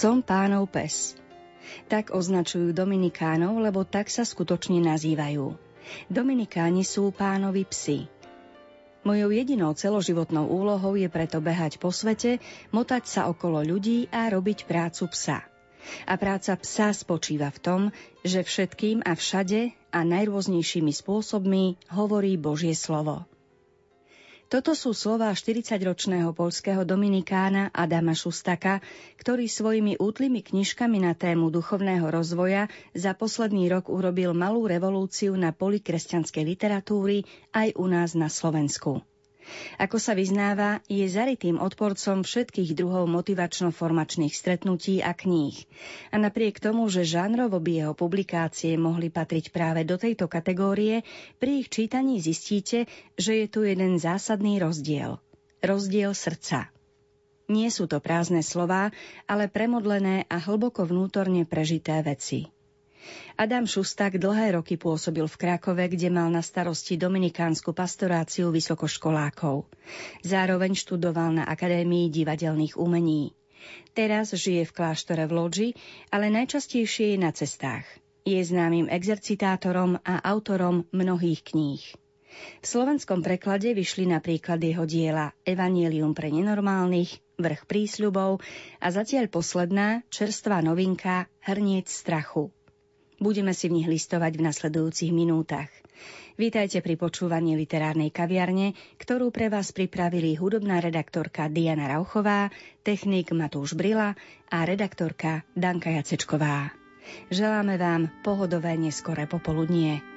Som pánov pes. Tak označujú Dominikánov, lebo tak sa skutočne nazývajú. Dominikáni sú pánovi psi. Mojou jedinou celoživotnou úlohou je preto behať po svete, motať sa okolo ľudí a robiť prácu psa. A práca psa spočíva v tom, že všetkým a všade a najrôznejšími spôsobmi hovorí Božie slovo. Toto sú slová 40-ročného polského dominikána Adama Šustaka, ktorý svojimi útlymi knižkami na tému duchovného rozvoja za posledný rok urobil malú revolúciu na poli kresťanskej literatúry aj u nás na Slovensku. Ako sa vyznáva, je zaritým odporcom všetkých druhov motivačno-formačných stretnutí a kníh. A napriek tomu, že žánrovo by jeho publikácie mohli patriť práve do tejto kategórie, pri ich čítaní zistíte, že je tu jeden zásadný rozdiel. Rozdiel srdca. Nie sú to prázdne slová, ale premodlené a hlboko vnútorne prežité veci. Adam Šustak dlhé roky pôsobil v Krakove, kde mal na starosti dominikánsku pastoráciu vysokoškolákov. Zároveň študoval na Akadémii divadelných umení. Teraz žije v kláštore v Lodži, ale najčastejšie je na cestách. Je známym exercitátorom a autorom mnohých kníh. V slovenskom preklade vyšli napríklad jeho diela Evangelium pre nenormálnych, Vrch prísľubov a zatiaľ posledná, čerstvá novinka Hrniec strachu. Budeme si v nich listovať v nasledujúcich minútach. Vítajte pri počúvaní literárnej kaviarne, ktorú pre vás pripravili hudobná redaktorka Diana Rauchová, technik Matúš Brila a redaktorka Danka Jacečková. Želáme vám pohodové neskoré popoludnie.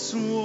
sua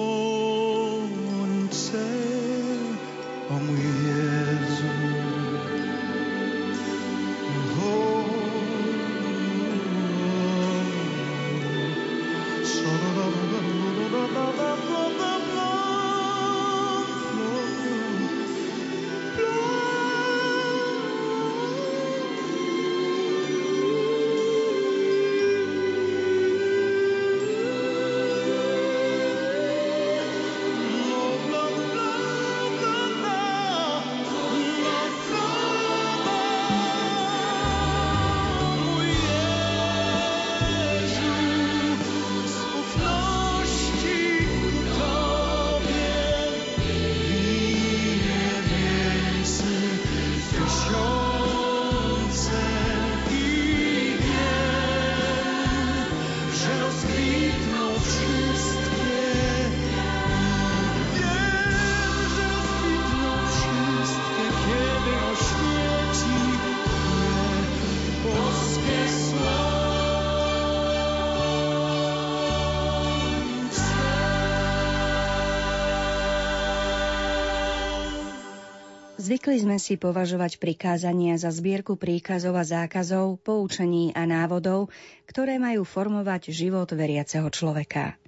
Zvykli sme si považovať prikázania za zbierku príkazov a zákazov, poučení a návodov, ktoré majú formovať život veriaceho človeka.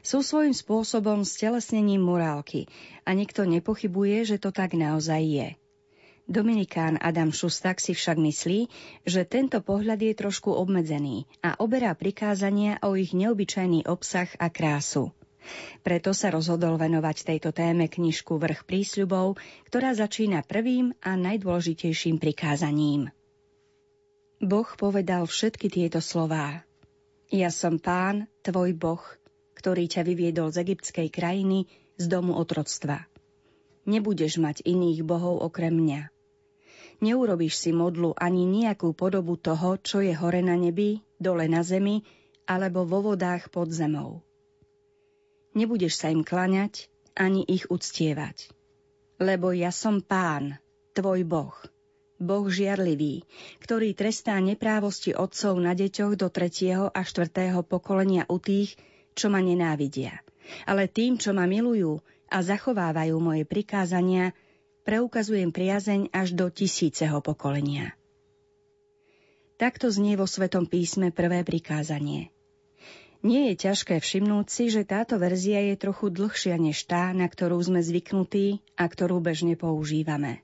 Sú svojím spôsobom stelesnením morálky a nikto nepochybuje, že to tak naozaj je. Dominikán Adam Šustak si však myslí, že tento pohľad je trošku obmedzený a oberá prikázania o ich neobyčajný obsah a krásu. Preto sa rozhodol venovať tejto téme knižku Vrch prísľubov, ktorá začína prvým a najdôležitejším prikázaním. Boh povedal všetky tieto slová. Ja som pán, tvoj Boh, ktorý ťa vyviedol z egyptskej krajiny, z domu otroctva. Nebudeš mať iných bohov okrem mňa. Neurobíš si modlu ani nejakú podobu toho, čo je hore na nebi, dole na zemi, alebo vo vodách pod zemou nebudeš sa im klaňať ani ich uctievať. Lebo ja som pán, tvoj Boh, Boh žiarlivý, ktorý trestá neprávosti otcov na deťoch do tretieho a štvrtého pokolenia u tých, čo ma nenávidia. Ale tým, čo ma milujú a zachovávajú moje prikázania, preukazujem priazeň až do tisíceho pokolenia. Takto znie vo Svetom písme prvé prikázanie. Nie je ťažké všimnúť si, že táto verzia je trochu dlhšia než tá, na ktorú sme zvyknutí a ktorú bežne používame.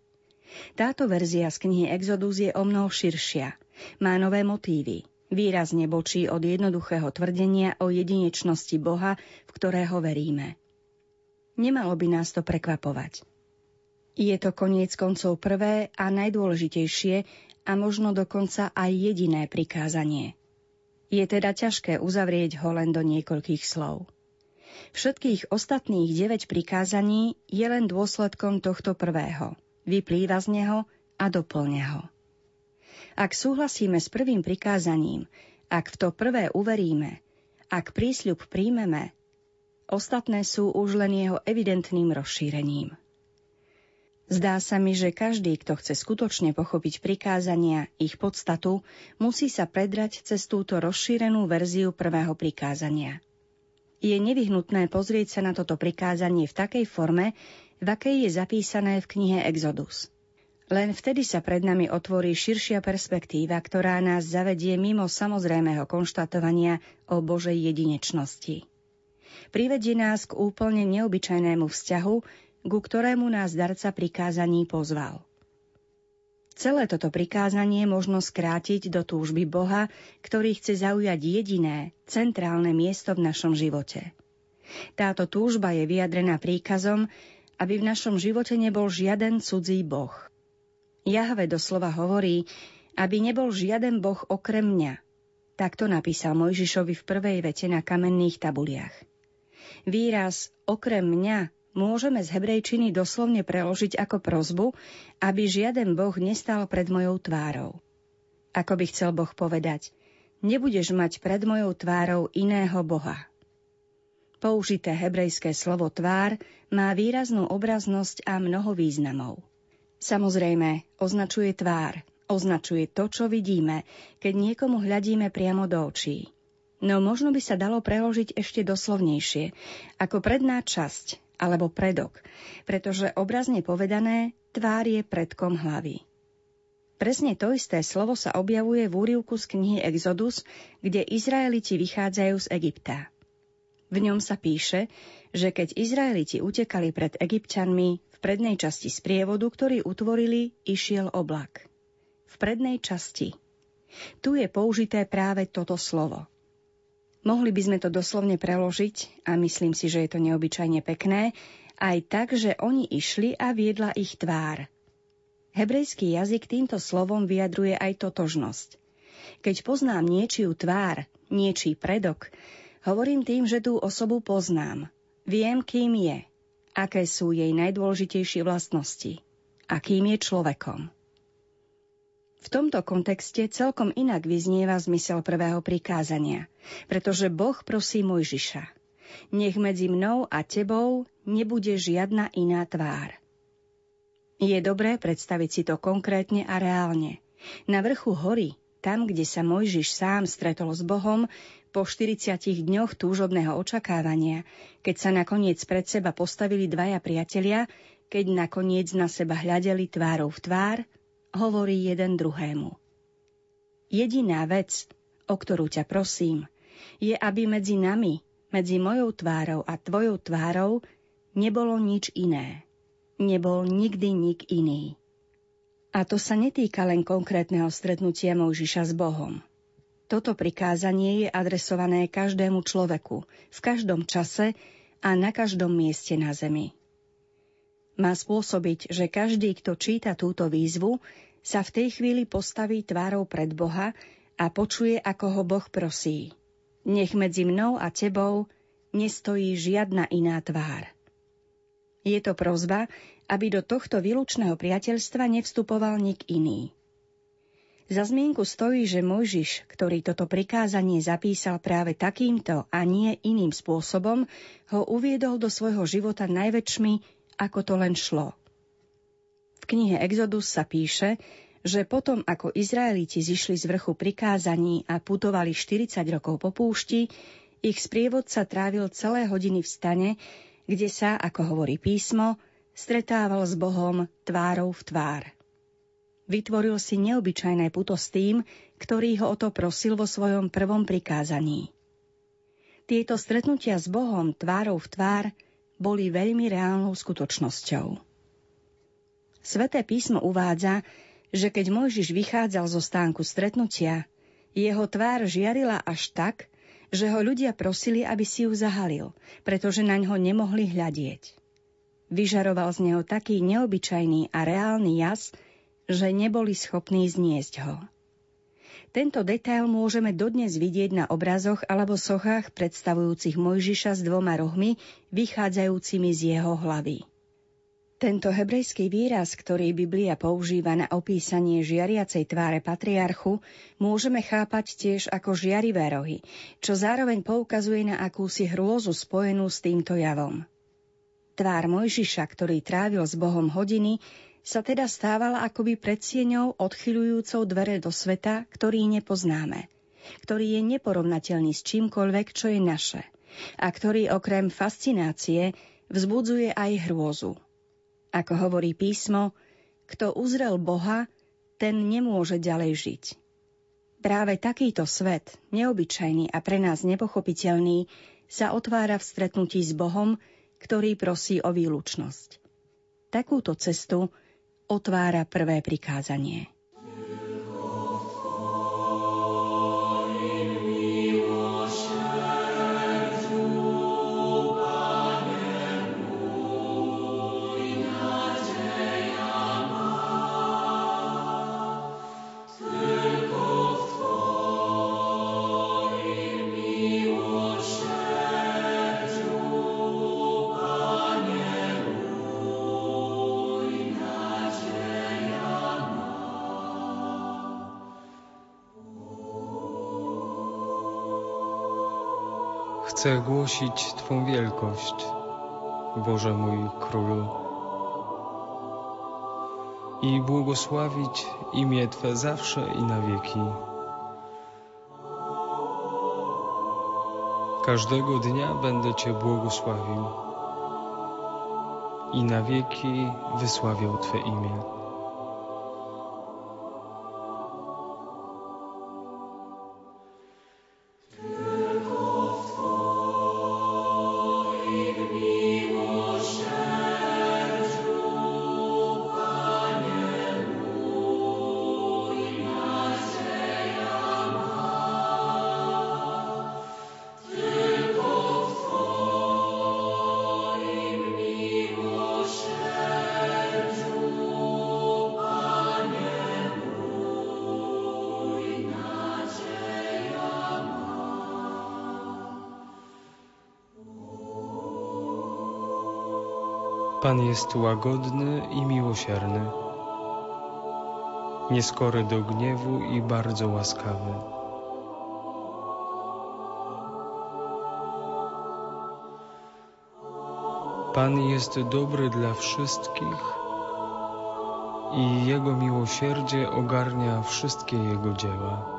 Táto verzia z knihy Exodus je o mnoho širšia. Má nové motívy. Výrazne bočí od jednoduchého tvrdenia o jedinečnosti Boha, v ktorého veríme. Nemalo by nás to prekvapovať. Je to koniec koncov prvé a najdôležitejšie a možno dokonca aj jediné prikázanie. Je teda ťažké uzavrieť ho len do niekoľkých slov. Všetkých ostatných 9 prikázaní je len dôsledkom tohto prvého. Vyplýva z neho a doplňa ho. Ak súhlasíme s prvým prikázaním, ak v to prvé uveríme, ak prísľub príjmeme, Ostatné sú už len jeho evidentným rozšírením. Zdá sa mi, že každý, kto chce skutočne pochopiť prikázania, ich podstatu, musí sa predrať cez túto rozšírenú verziu prvého prikázania. Je nevyhnutné pozrieť sa na toto prikázanie v takej forme, v akej je zapísané v knihe Exodus. Len vtedy sa pred nami otvorí širšia perspektíva, ktorá nás zavedie mimo samozrejmého konštatovania o Božej jedinečnosti privedie nás k úplne neobyčajnému vzťahu, ku ktorému nás darca prikázaní pozval. Celé toto prikázanie možno skrátiť do túžby Boha, ktorý chce zaujať jediné, centrálne miesto v našom živote. Táto túžba je vyjadrená príkazom, aby v našom živote nebol žiaden cudzí Boh. Jahve doslova hovorí, aby nebol žiaden Boh okrem mňa. Takto napísal Mojžišovi v prvej vete na kamenných tabuliach. Výraz okrem mňa môžeme z hebrejčiny doslovne preložiť ako prozbu, aby žiaden Boh nestal pred mojou tvárou. Ako by chcel Boh povedať, nebudeš mať pred mojou tvárou iného Boha. Použité hebrejské slovo tvár má výraznú obraznosť a mnoho významov. Samozrejme, označuje tvár, označuje to, čo vidíme, keď niekomu hľadíme priamo do očí. No možno by sa dalo preložiť ešte doslovnejšie, ako predná časť alebo predok, pretože obrazne povedané tvár je predkom hlavy. Presne to isté slovo sa objavuje v úrivku z knihy Exodus, kde Izraeliti vychádzajú z Egypta. V ňom sa píše, že keď Izraeliti utekali pred Egyptianmi, v prednej časti sprievodu, ktorý utvorili, išiel oblak. V prednej časti. Tu je použité práve toto slovo – Mohli by sme to doslovne preložiť, a myslím si, že je to neobyčajne pekné, aj tak, že oni išli a viedla ich tvár. Hebrejský jazyk týmto slovom vyjadruje aj totožnosť. Keď poznám niečiu tvár, niečí predok, hovorím tým, že tú osobu poznám. Viem, kým je, aké sú jej najdôležitejšie vlastnosti a kým je človekom. V tomto kontexte celkom inak vyznieva zmysel prvého prikázania, pretože Boh prosí Mojžiša. Nech medzi mnou a tebou nebude žiadna iná tvár. Je dobré predstaviť si to konkrétne a reálne. Na vrchu hory, tam, kde sa Mojžiš sám stretol s Bohom, po 40 dňoch túžobného očakávania, keď sa nakoniec pred seba postavili dvaja priatelia, keď nakoniec na seba hľadeli tvárou v tvár, hovorí jeden druhému. Jediná vec, o ktorú ťa prosím, je, aby medzi nami, medzi mojou tvárou a tvojou tvárou, nebolo nič iné. Nebol nikdy nik iný. A to sa netýka len konkrétneho stretnutia Mojžiša s Bohom. Toto prikázanie je adresované každému človeku, v každom čase a na každom mieste na zemi má spôsobiť, že každý, kto číta túto výzvu, sa v tej chvíli postaví tvárou pred Boha a počuje, ako ho Boh prosí. Nech medzi mnou a tebou nestojí žiadna iná tvár. Je to prozba, aby do tohto výlučného priateľstva nevstupoval nik iný. Za zmienku stojí, že Mojžiš, ktorý toto prikázanie zapísal práve takýmto a nie iným spôsobom, ho uviedol do svojho života najväčšmi ako to len šlo. V knihe Exodus sa píše, že potom, ako Izraeliti zišli z vrchu prikázaní a putovali 40 rokov po púšti, ich sprievodca trávil celé hodiny v stane, kde sa, ako hovorí písmo, stretával s Bohom tvárou v tvár. Vytvoril si neobyčajné puto s tým, ktorý ho o to prosil vo svojom prvom prikázaní. Tieto stretnutia s Bohom tvárou v tvár boli veľmi reálnou skutočnosťou. Sveté písmo uvádza, že keď Mojžiš vychádzal zo stánku stretnutia, jeho tvár žiarila až tak, že ho ľudia prosili, aby si ju zahalil, pretože na ňo nemohli hľadieť. Vyžaroval z neho taký neobyčajný a reálny jas, že neboli schopní zniesť ho. Tento detail môžeme dodnes vidieť na obrazoch alebo sochách predstavujúcich Mojžiša s dvoma rohmi, vychádzajúcimi z jeho hlavy. Tento hebrejský výraz, ktorý Biblia používa na opísanie žiariacej tváre patriarchu, môžeme chápať tiež ako žiarivé rohy, čo zároveň poukazuje na akúsi hrôzu spojenú s týmto javom. Tvár Mojžiša, ktorý trávil s Bohom hodiny, sa teda stávala akoby predsieňou odchyľujúcou dvere do sveta, ktorý nepoznáme, ktorý je neporovnateľný s čímkoľvek, čo je naše a ktorý okrem fascinácie vzbudzuje aj hrôzu. Ako hovorí písmo, kto uzrel Boha, ten nemôže ďalej žiť. Práve takýto svet, neobyčajný a pre nás nepochopiteľný, sa otvára v stretnutí s Bohom, ktorý prosí o výlučnosť. Takúto cestu otvára prvé prikázanie. Chcę głosić Twą wielkość, Boże mój Królu, i błogosławić imię Twe zawsze i na wieki. Każdego dnia będę Cię błogosławił i na wieki wysławiał Twe imię. Pan jest łagodny i miłosierny, nieskory do gniewu i bardzo łaskawy. Pan jest dobry dla wszystkich i Jego miłosierdzie ogarnia wszystkie Jego dzieła.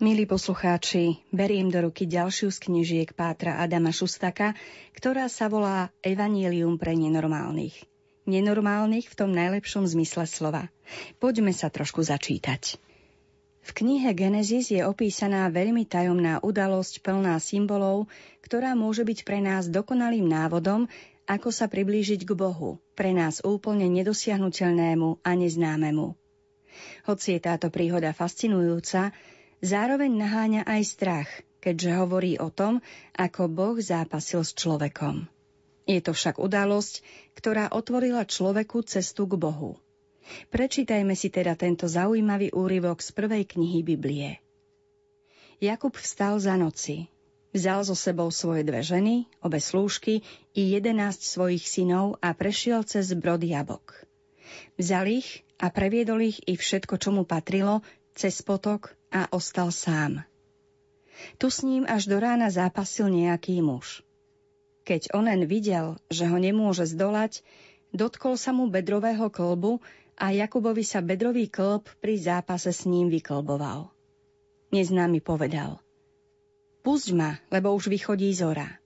Milí poslucháči, beriem do ruky ďalšiu z knižiek Pátra Adama Šustaka, ktorá sa volá Evangelium pre nenormálnych. Nenormálnych v tom najlepšom zmysle slova. Poďme sa trošku začítať. V knihe Genesis je opísaná veľmi tajomná udalosť plná symbolov, ktorá môže byť pre nás dokonalým návodom, ako sa priblížiť k Bohu, pre nás úplne nedosiahnutelnému a neznámemu. Hoci je táto príhoda fascinujúca, zároveň naháňa aj strach, keďže hovorí o tom, ako Boh zápasil s človekom. Je to však udalosť, ktorá otvorila človeku cestu k Bohu. Prečítajme si teda tento zaujímavý úryvok z prvej knihy Biblie. Jakub vstal za noci, Vzal so sebou svoje dve ženy, obe slúžky i jedenáct svojich synov a prešiel cez brod Jabok. Vzal ich a previedol ich i všetko, čo mu patrilo, cez potok a ostal sám. Tu s ním až do rána zápasil nejaký muž. Keď onen videl, že ho nemôže zdolať, dotkol sa mu bedrového klbu a Jakubovi sa bedrový klb pri zápase s ním vyklboval. Neznámy povedal – Pusť ma, lebo už vychodí zora.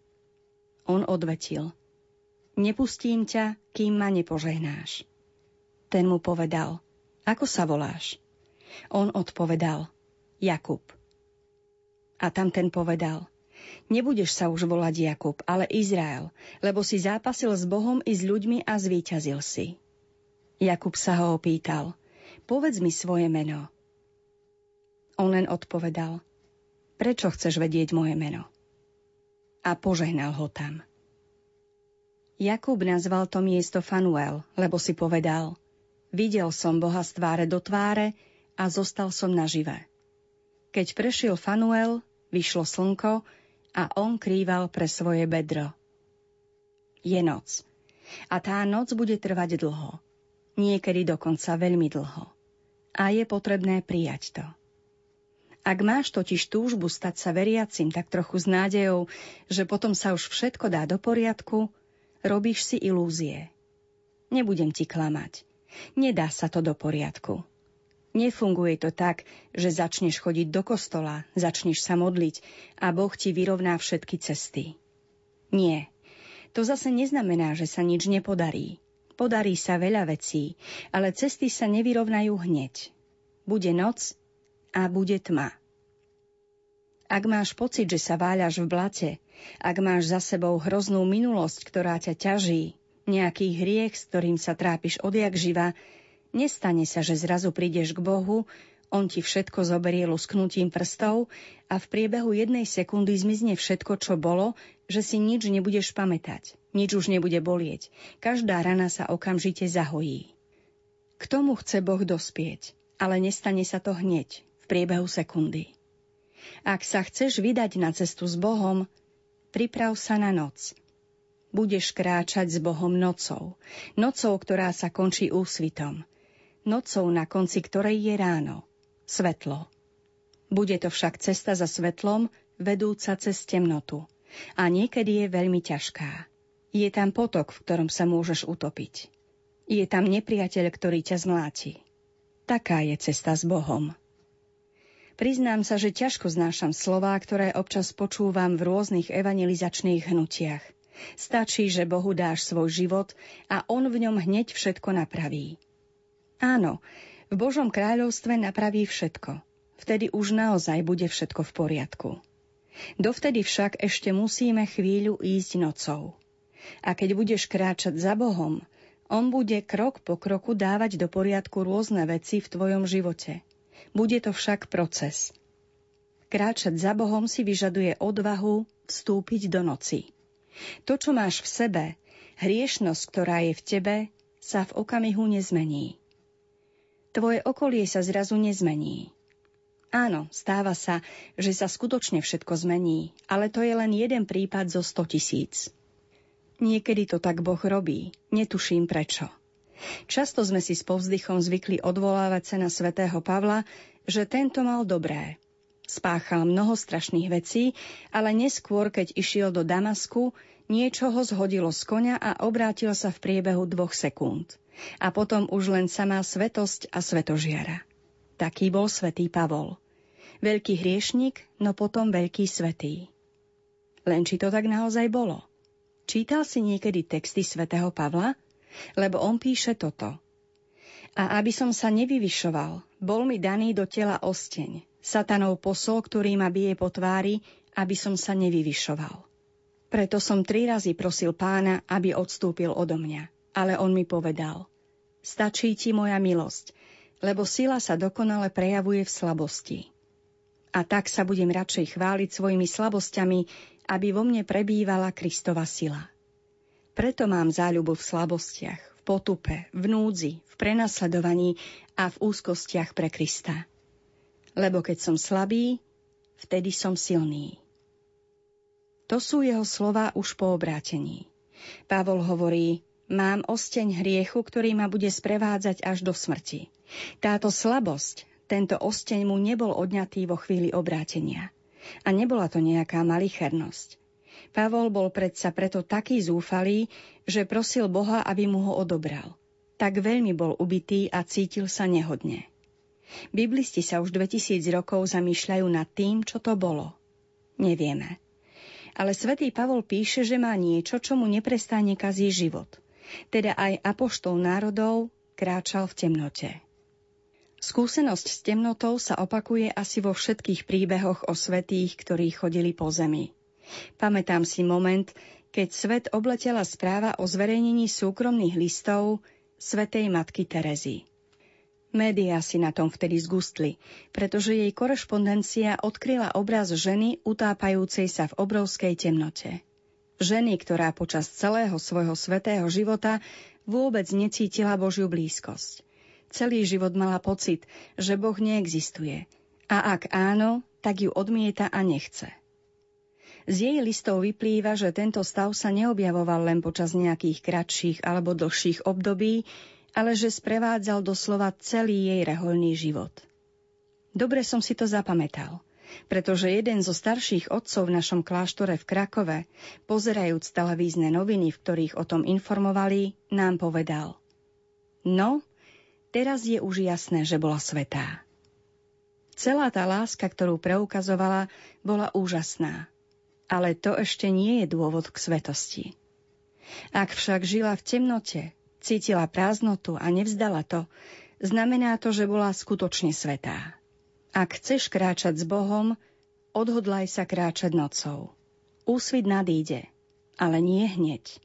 On odvetil. Nepustím ťa, kým ma nepožehnáš. Ten mu povedal. Ako sa voláš? On odpovedal. Jakub. A tam ten povedal. Nebudeš sa už volať Jakub, ale Izrael, lebo si zápasil s Bohom i s ľuďmi a zvíťazil si. Jakub sa ho opýtal. Povedz mi svoje meno. On len odpovedal – prečo chceš vedieť moje meno? A požehnal ho tam. Jakub nazval to miesto Fanuel, lebo si povedal, videl som Boha z tváre do tváre a zostal som nažive. Keď prešiel Fanuel, vyšlo slnko a on krýval pre svoje bedro. Je noc. A tá noc bude trvať dlho. Niekedy dokonca veľmi dlho. A je potrebné prijať to. Ak máš totiž túžbu stať sa veriacim tak trochu s nádejou, že potom sa už všetko dá do poriadku, robíš si ilúzie. Nebudem ti klamať. Nedá sa to do poriadku. Nefunguje to tak, že začneš chodiť do kostola, začneš sa modliť a Boh ti vyrovná všetky cesty. Nie. To zase neznamená, že sa nič nepodarí. Podarí sa veľa vecí, ale cesty sa nevyrovnajú hneď. Bude noc a bude tma. Ak máš pocit, že sa váľaš v blate, ak máš za sebou hroznú minulosť, ktorá ťa ťaží, nejaký hriech, s ktorým sa trápiš odjak živa, nestane sa, že zrazu prídeš k Bohu, on ti všetko zoberie lusknutím prstov a v priebehu jednej sekundy zmizne všetko, čo bolo, že si nič nebudeš pamätať, nič už nebude bolieť. Každá rana sa okamžite zahojí. K tomu chce Boh dospieť, ale nestane sa to hneď, v priebehu sekundy. Ak sa chceš vydať na cestu s Bohom, priprav sa na noc. Budeš kráčať s Bohom nocou. Nocou, ktorá sa končí úsvitom. Nocou, na konci ktorej je ráno. Svetlo. Bude to však cesta za svetlom, vedúca cez temnotu. A niekedy je veľmi ťažká. Je tam potok, v ktorom sa môžeš utopiť. Je tam nepriateľ, ktorý ťa zmláti. Taká je cesta s Bohom. Priznám sa, že ťažko znášam slová, ktoré občas počúvam v rôznych evangelizačných hnutiach. Stačí, že Bohu dáš svoj život a On v ňom hneď všetko napraví. Áno, v Božom kráľovstve napraví všetko. Vtedy už naozaj bude všetko v poriadku. Dovtedy však ešte musíme chvíľu ísť nocou. A keď budeš kráčať za Bohom, On bude krok po kroku dávať do poriadku rôzne veci v tvojom živote – bude to však proces. Kráčať za Bohom si vyžaduje odvahu vstúpiť do noci. To, čo máš v sebe, hriešnosť, ktorá je v tebe, sa v okamihu nezmení. Tvoje okolie sa zrazu nezmení. Áno, stáva sa, že sa skutočne všetko zmení, ale to je len jeden prípad zo 100 tisíc. Niekedy to tak Boh robí, netuším prečo. Často sme si s povzdychom zvykli odvolávať sa na svätého Pavla, že tento mal dobré. Spáchal mnoho strašných vecí, ale neskôr, keď išiel do Damasku, niečo ho zhodilo z konia a obrátil sa v priebehu dvoch sekúnd. A potom už len samá svetosť a svetožiara. Taký bol svätý Pavol. Veľký hriešnik, no potom veľký svetý. Len či to tak naozaj bolo? Čítal si niekedy texty svätého Pavla? lebo on píše toto. A aby som sa nevyvyšoval, bol mi daný do tela osteň, satanov posol, ktorý ma bije po tvári, aby som sa nevyvyšoval. Preto som tri razy prosil pána, aby odstúpil odo mňa. Ale on mi povedal, stačí ti moja milosť, lebo sila sa dokonale prejavuje v slabosti. A tak sa budem radšej chváliť svojimi slabosťami, aby vo mne prebývala Kristova sila. Preto mám záľubu v slabostiach, v potupe, v núdzi, v prenasledovaní a v úzkostiach pre Krista. Lebo keď som slabý, vtedy som silný. To sú jeho slova už po obrátení. Pavol hovorí, mám osteň hriechu, ktorý ma bude sprevádzať až do smrti. Táto slabosť, tento osteň mu nebol odňatý vo chvíli obrátenia. A nebola to nejaká malichernosť. Pavol bol predsa preto taký zúfalý, že prosil Boha, aby mu ho odobral. Tak veľmi bol ubitý a cítil sa nehodne. Biblisti sa už 2000 rokov zamýšľajú nad tým, čo to bolo. Nevieme. Ale svätý Pavol píše, že má niečo, čo mu neprestane kazí život. Teda aj apoštol národov kráčal v temnote. Skúsenosť s temnotou sa opakuje asi vo všetkých príbehoch o svetých, ktorí chodili po zemi. Pamätám si moment, keď svet obletela správa o zverejnení súkromných listov svetej matky Terezy. Média si na tom vtedy zgustli, pretože jej korešpondencia odkryla obraz ženy utápajúcej sa v obrovskej temnote. Ženy, ktorá počas celého svojho svetého života vôbec necítila Božiu blízkosť. Celý život mala pocit, že Boh neexistuje. A ak áno, tak ju odmieta a nechce. Z jej listov vyplýva, že tento stav sa neobjavoval len počas nejakých kratších alebo dlhších období, ale že sprevádzal doslova celý jej reholný život. Dobre som si to zapamätal, pretože jeden zo starších otcov v našom kláštore v Krakove, pozerajúc televízne noviny, v ktorých o tom informovali, nám povedal No, teraz je už jasné, že bola svetá. Celá tá láska, ktorú preukazovala, bola úžasná. Ale to ešte nie je dôvod k svetosti. Ak však žila v temnote, cítila prázdnotu a nevzdala to, znamená to, že bola skutočne svetá. Ak chceš kráčať s Bohom, odhodlaj sa kráčať nocou. Úsvit nadíde, ale nie hneď.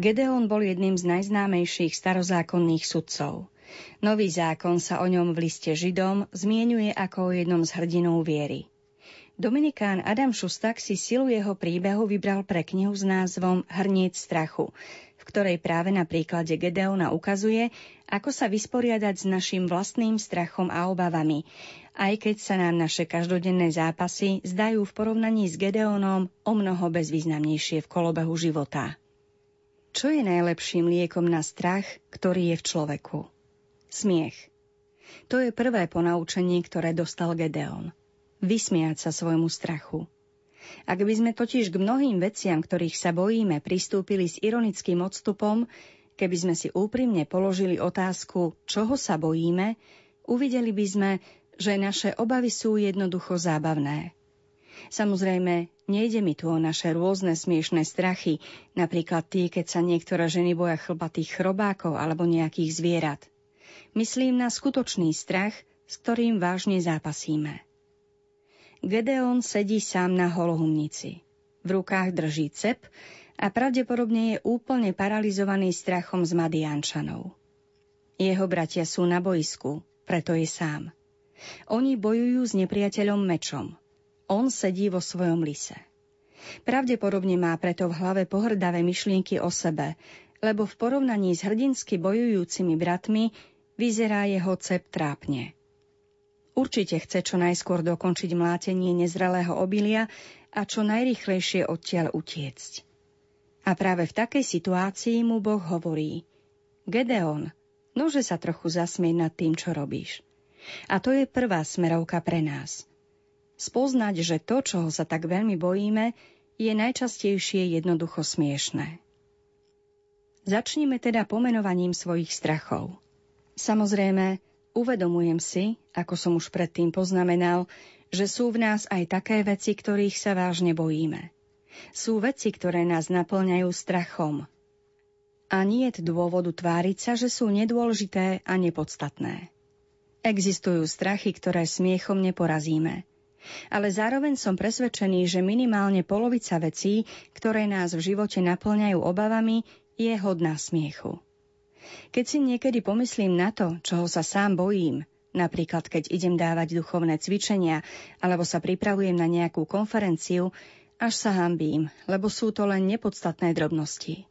Gedeon bol jedným z najznámejších starozákonných sudcov. Nový zákon sa o ňom v liste Židom zmienuje ako o jednom z hrdinov viery. Dominikán Adam Šustak si silu jeho príbehu vybral pre knihu s názvom Hrniec strachu, v ktorej práve na príklade Gedeona ukazuje, ako sa vysporiadať s našim vlastným strachom a obavami, aj keď sa nám naše každodenné zápasy zdajú v porovnaní s Gedeonom o mnoho bezvýznamnejšie v kolobehu života. Čo je najlepším liekom na strach, ktorý je v človeku? Smiech. To je prvé ponaučenie, ktoré dostal Gedeon – vysmiať sa svojmu strachu. Ak by sme totiž k mnohým veciam, ktorých sa bojíme, pristúpili s ironickým odstupom, keby sme si úprimne položili otázku, čoho sa bojíme, uvideli by sme, že naše obavy sú jednoducho zábavné. Samozrejme, nejde mi tu o naše rôzne smiešné strachy, napríklad tí, keď sa niektoré ženy boja chlpatých chrobákov alebo nejakých zvierat. Myslím na skutočný strach, s ktorým vážne zápasíme. Gedeon sedí sám na holohumnici. V rukách drží cep a pravdepodobne je úplne paralizovaný strachom z Madiančanov. Jeho bratia sú na boisku, preto je sám. Oni bojujú s nepriateľom mečom. On sedí vo svojom lise. Pravdepodobne má preto v hlave pohrdavé myšlienky o sebe, lebo v porovnaní s hrdinsky bojujúcimi bratmi vyzerá jeho cep trápne. Určite chce čo najskôr dokončiť mlátenie nezrelého obilia a čo najrychlejšie odtiaľ utiecť. A práve v takej situácii mu Boh hovorí Gedeon, nože sa trochu zasmieť nad tým, čo robíš. A to je prvá smerovka pre nás. Spoznať, že to, čoho sa tak veľmi bojíme, je najčastejšie jednoducho smiešné. Začnime teda pomenovaním svojich strachov. Samozrejme, Uvedomujem si, ako som už predtým poznamenal, že sú v nás aj také veci, ktorých sa vážne bojíme. Sú veci, ktoré nás naplňajú strachom. A nie je dôvodu tváriť sa, že sú nedôležité a nepodstatné. Existujú strachy, ktoré smiechom neporazíme. Ale zároveň som presvedčený, že minimálne polovica vecí, ktoré nás v živote naplňajú obavami, je hodná smiechu. Keď si niekedy pomyslím na to, čoho sa sám bojím, napríklad keď idem dávať duchovné cvičenia alebo sa pripravujem na nejakú konferenciu, až sa hambím, lebo sú to len nepodstatné drobnosti.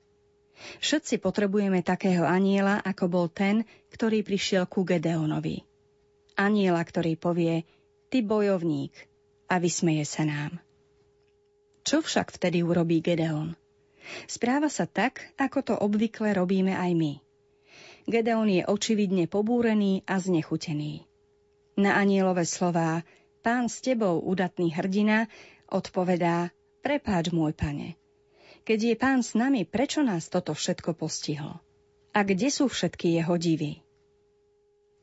Všetci potrebujeme takého aniela, ako bol ten, ktorý prišiel ku Gedeonovi. Aniela, ktorý povie, ty bojovník, a vysmeje sa nám. Čo však vtedy urobí Gedeon? Správa sa tak, ako to obvykle robíme aj my – Gedeon je očividne pobúrený a znechutený. Na anielové slová Pán s tebou, udatný hrdina, odpovedá Prepáč, môj pane. Keď je pán s nami, prečo nás toto všetko postihlo? A kde sú všetky jeho divy?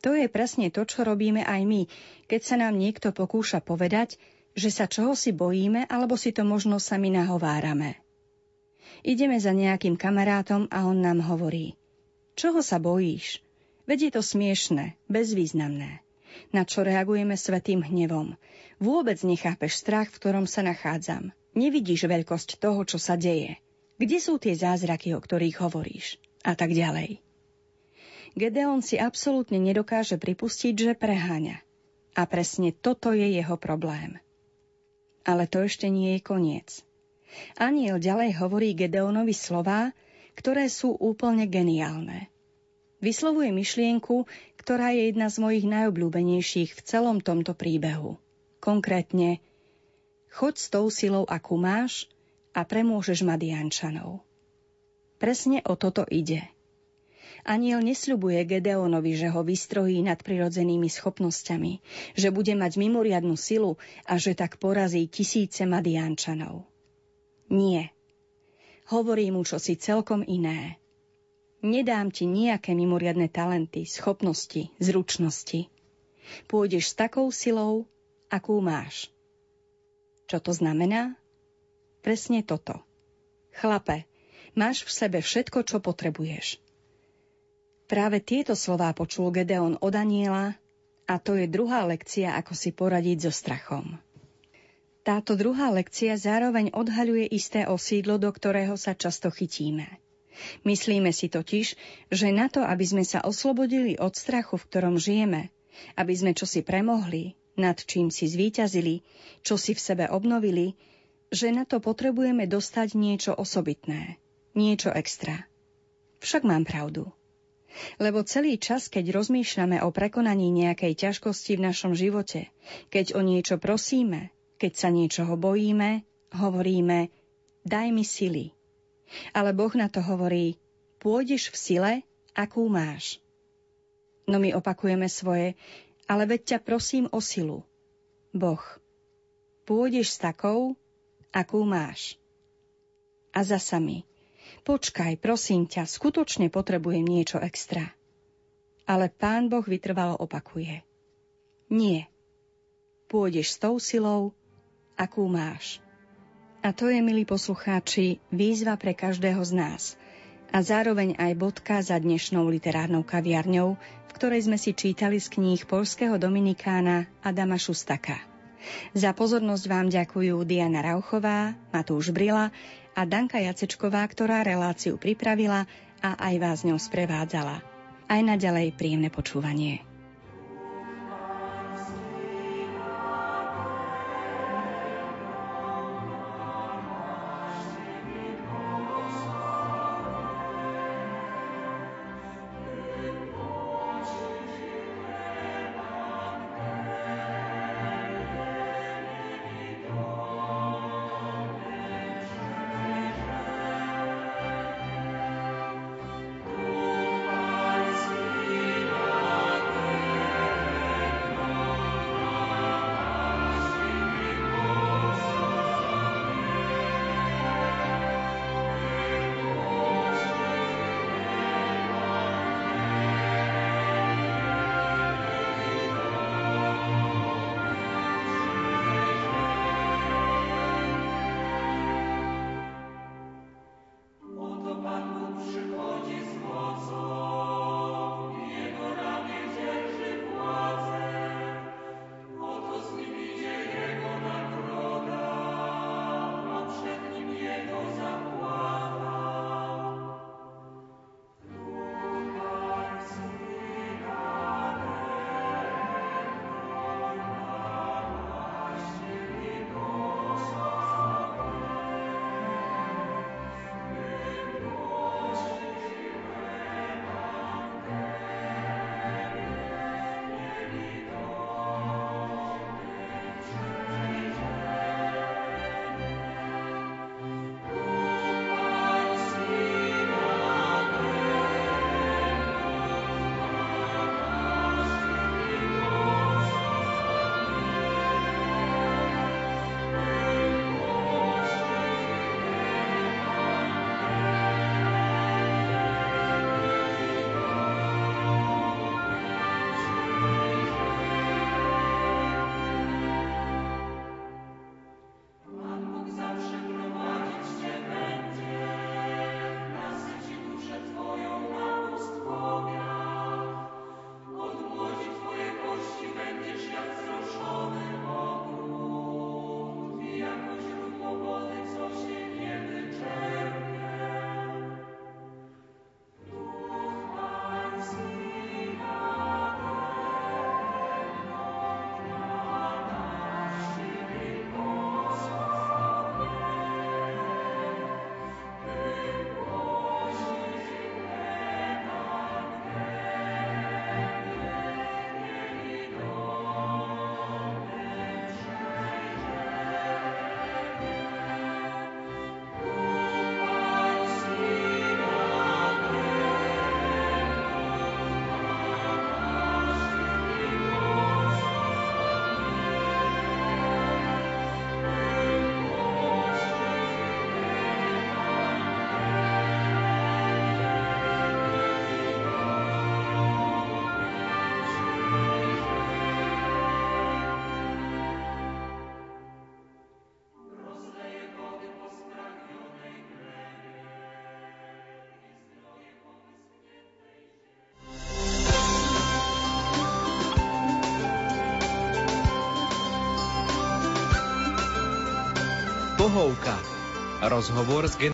To je presne to, čo robíme aj my, keď sa nám niekto pokúša povedať, že sa čoho si bojíme, alebo si to možno sami nahovárame. Ideme za nejakým kamarátom a on nám hovorí – Čoho sa bojíš? Veď je to smiešné, bezvýznamné. Na čo reagujeme svetým hnevom. Vôbec nechápeš strach, v ktorom sa nachádzam. Nevidíš veľkosť toho, čo sa deje. Kde sú tie zázraky, o ktorých hovoríš? A tak ďalej. Gedeon si absolútne nedokáže pripustiť, že preháňa. A presne toto je jeho problém. Ale to ešte nie je koniec. Aniel ďalej hovorí Gedeonovi slová, ktoré sú úplne geniálne. Vyslovuje myšlienku, ktorá je jedna z mojich najobľúbenejších v celom tomto príbehu. Konkrétne, choď s tou silou, akú máš a premôžeš Madiančanov. Presne o toto ide. Aniel nesľubuje Gedeonovi, že ho vystrojí nadprirodzenými schopnosťami, že bude mať mimoriadnu silu a že tak porazí tisíce Madiančanov. Nie hovorí mu čosi celkom iné. Nedám ti nejaké mimoriadne talenty, schopnosti, zručnosti. Pôjdeš s takou silou, akú máš. Čo to znamená? Presne toto. Chlape, máš v sebe všetko, čo potrebuješ. Práve tieto slová počul Gedeon od Aniela a to je druhá lekcia, ako si poradiť so strachom. Táto druhá lekcia zároveň odhaľuje isté osídlo, do ktorého sa často chytíme. Myslíme si totiž, že na to, aby sme sa oslobodili od strachu, v ktorom žijeme, aby sme čosi premohli, nad čím si zvíťazili, čo si v sebe obnovili, že na to potrebujeme dostať niečo osobitné, niečo extra. Však mám pravdu. Lebo celý čas, keď rozmýšľame o prekonaní nejakej ťažkosti v našom živote, keď o niečo prosíme, keď sa niečoho bojíme, hovoríme daj mi sily. Ale Boh na to hovorí pôjdeš v sile, akú máš. No my opakujeme svoje, ale veď ťa prosím o silu. Boh, pôjdeš s takou, akú máš. A za sami, počkaj, prosím ťa, skutočne potrebujem niečo extra. Ale pán Boh vytrvalo opakuje. Nie. Pôjdeš s tou silou, akú máš. A to je, milí poslucháči, výzva pre každého z nás. A zároveň aj bodka za dnešnou literárnou kaviarňou, v ktorej sme si čítali z kníh polského dominikána Adama Šustaka. Za pozornosť vám ďakujú Diana Rauchová, Matúš Brila a Danka Jacečková, ktorá reláciu pripravila a aj vás ňou sprevádzala. Aj naďalej príjemné počúvanie. Pohovka. Rozhovor s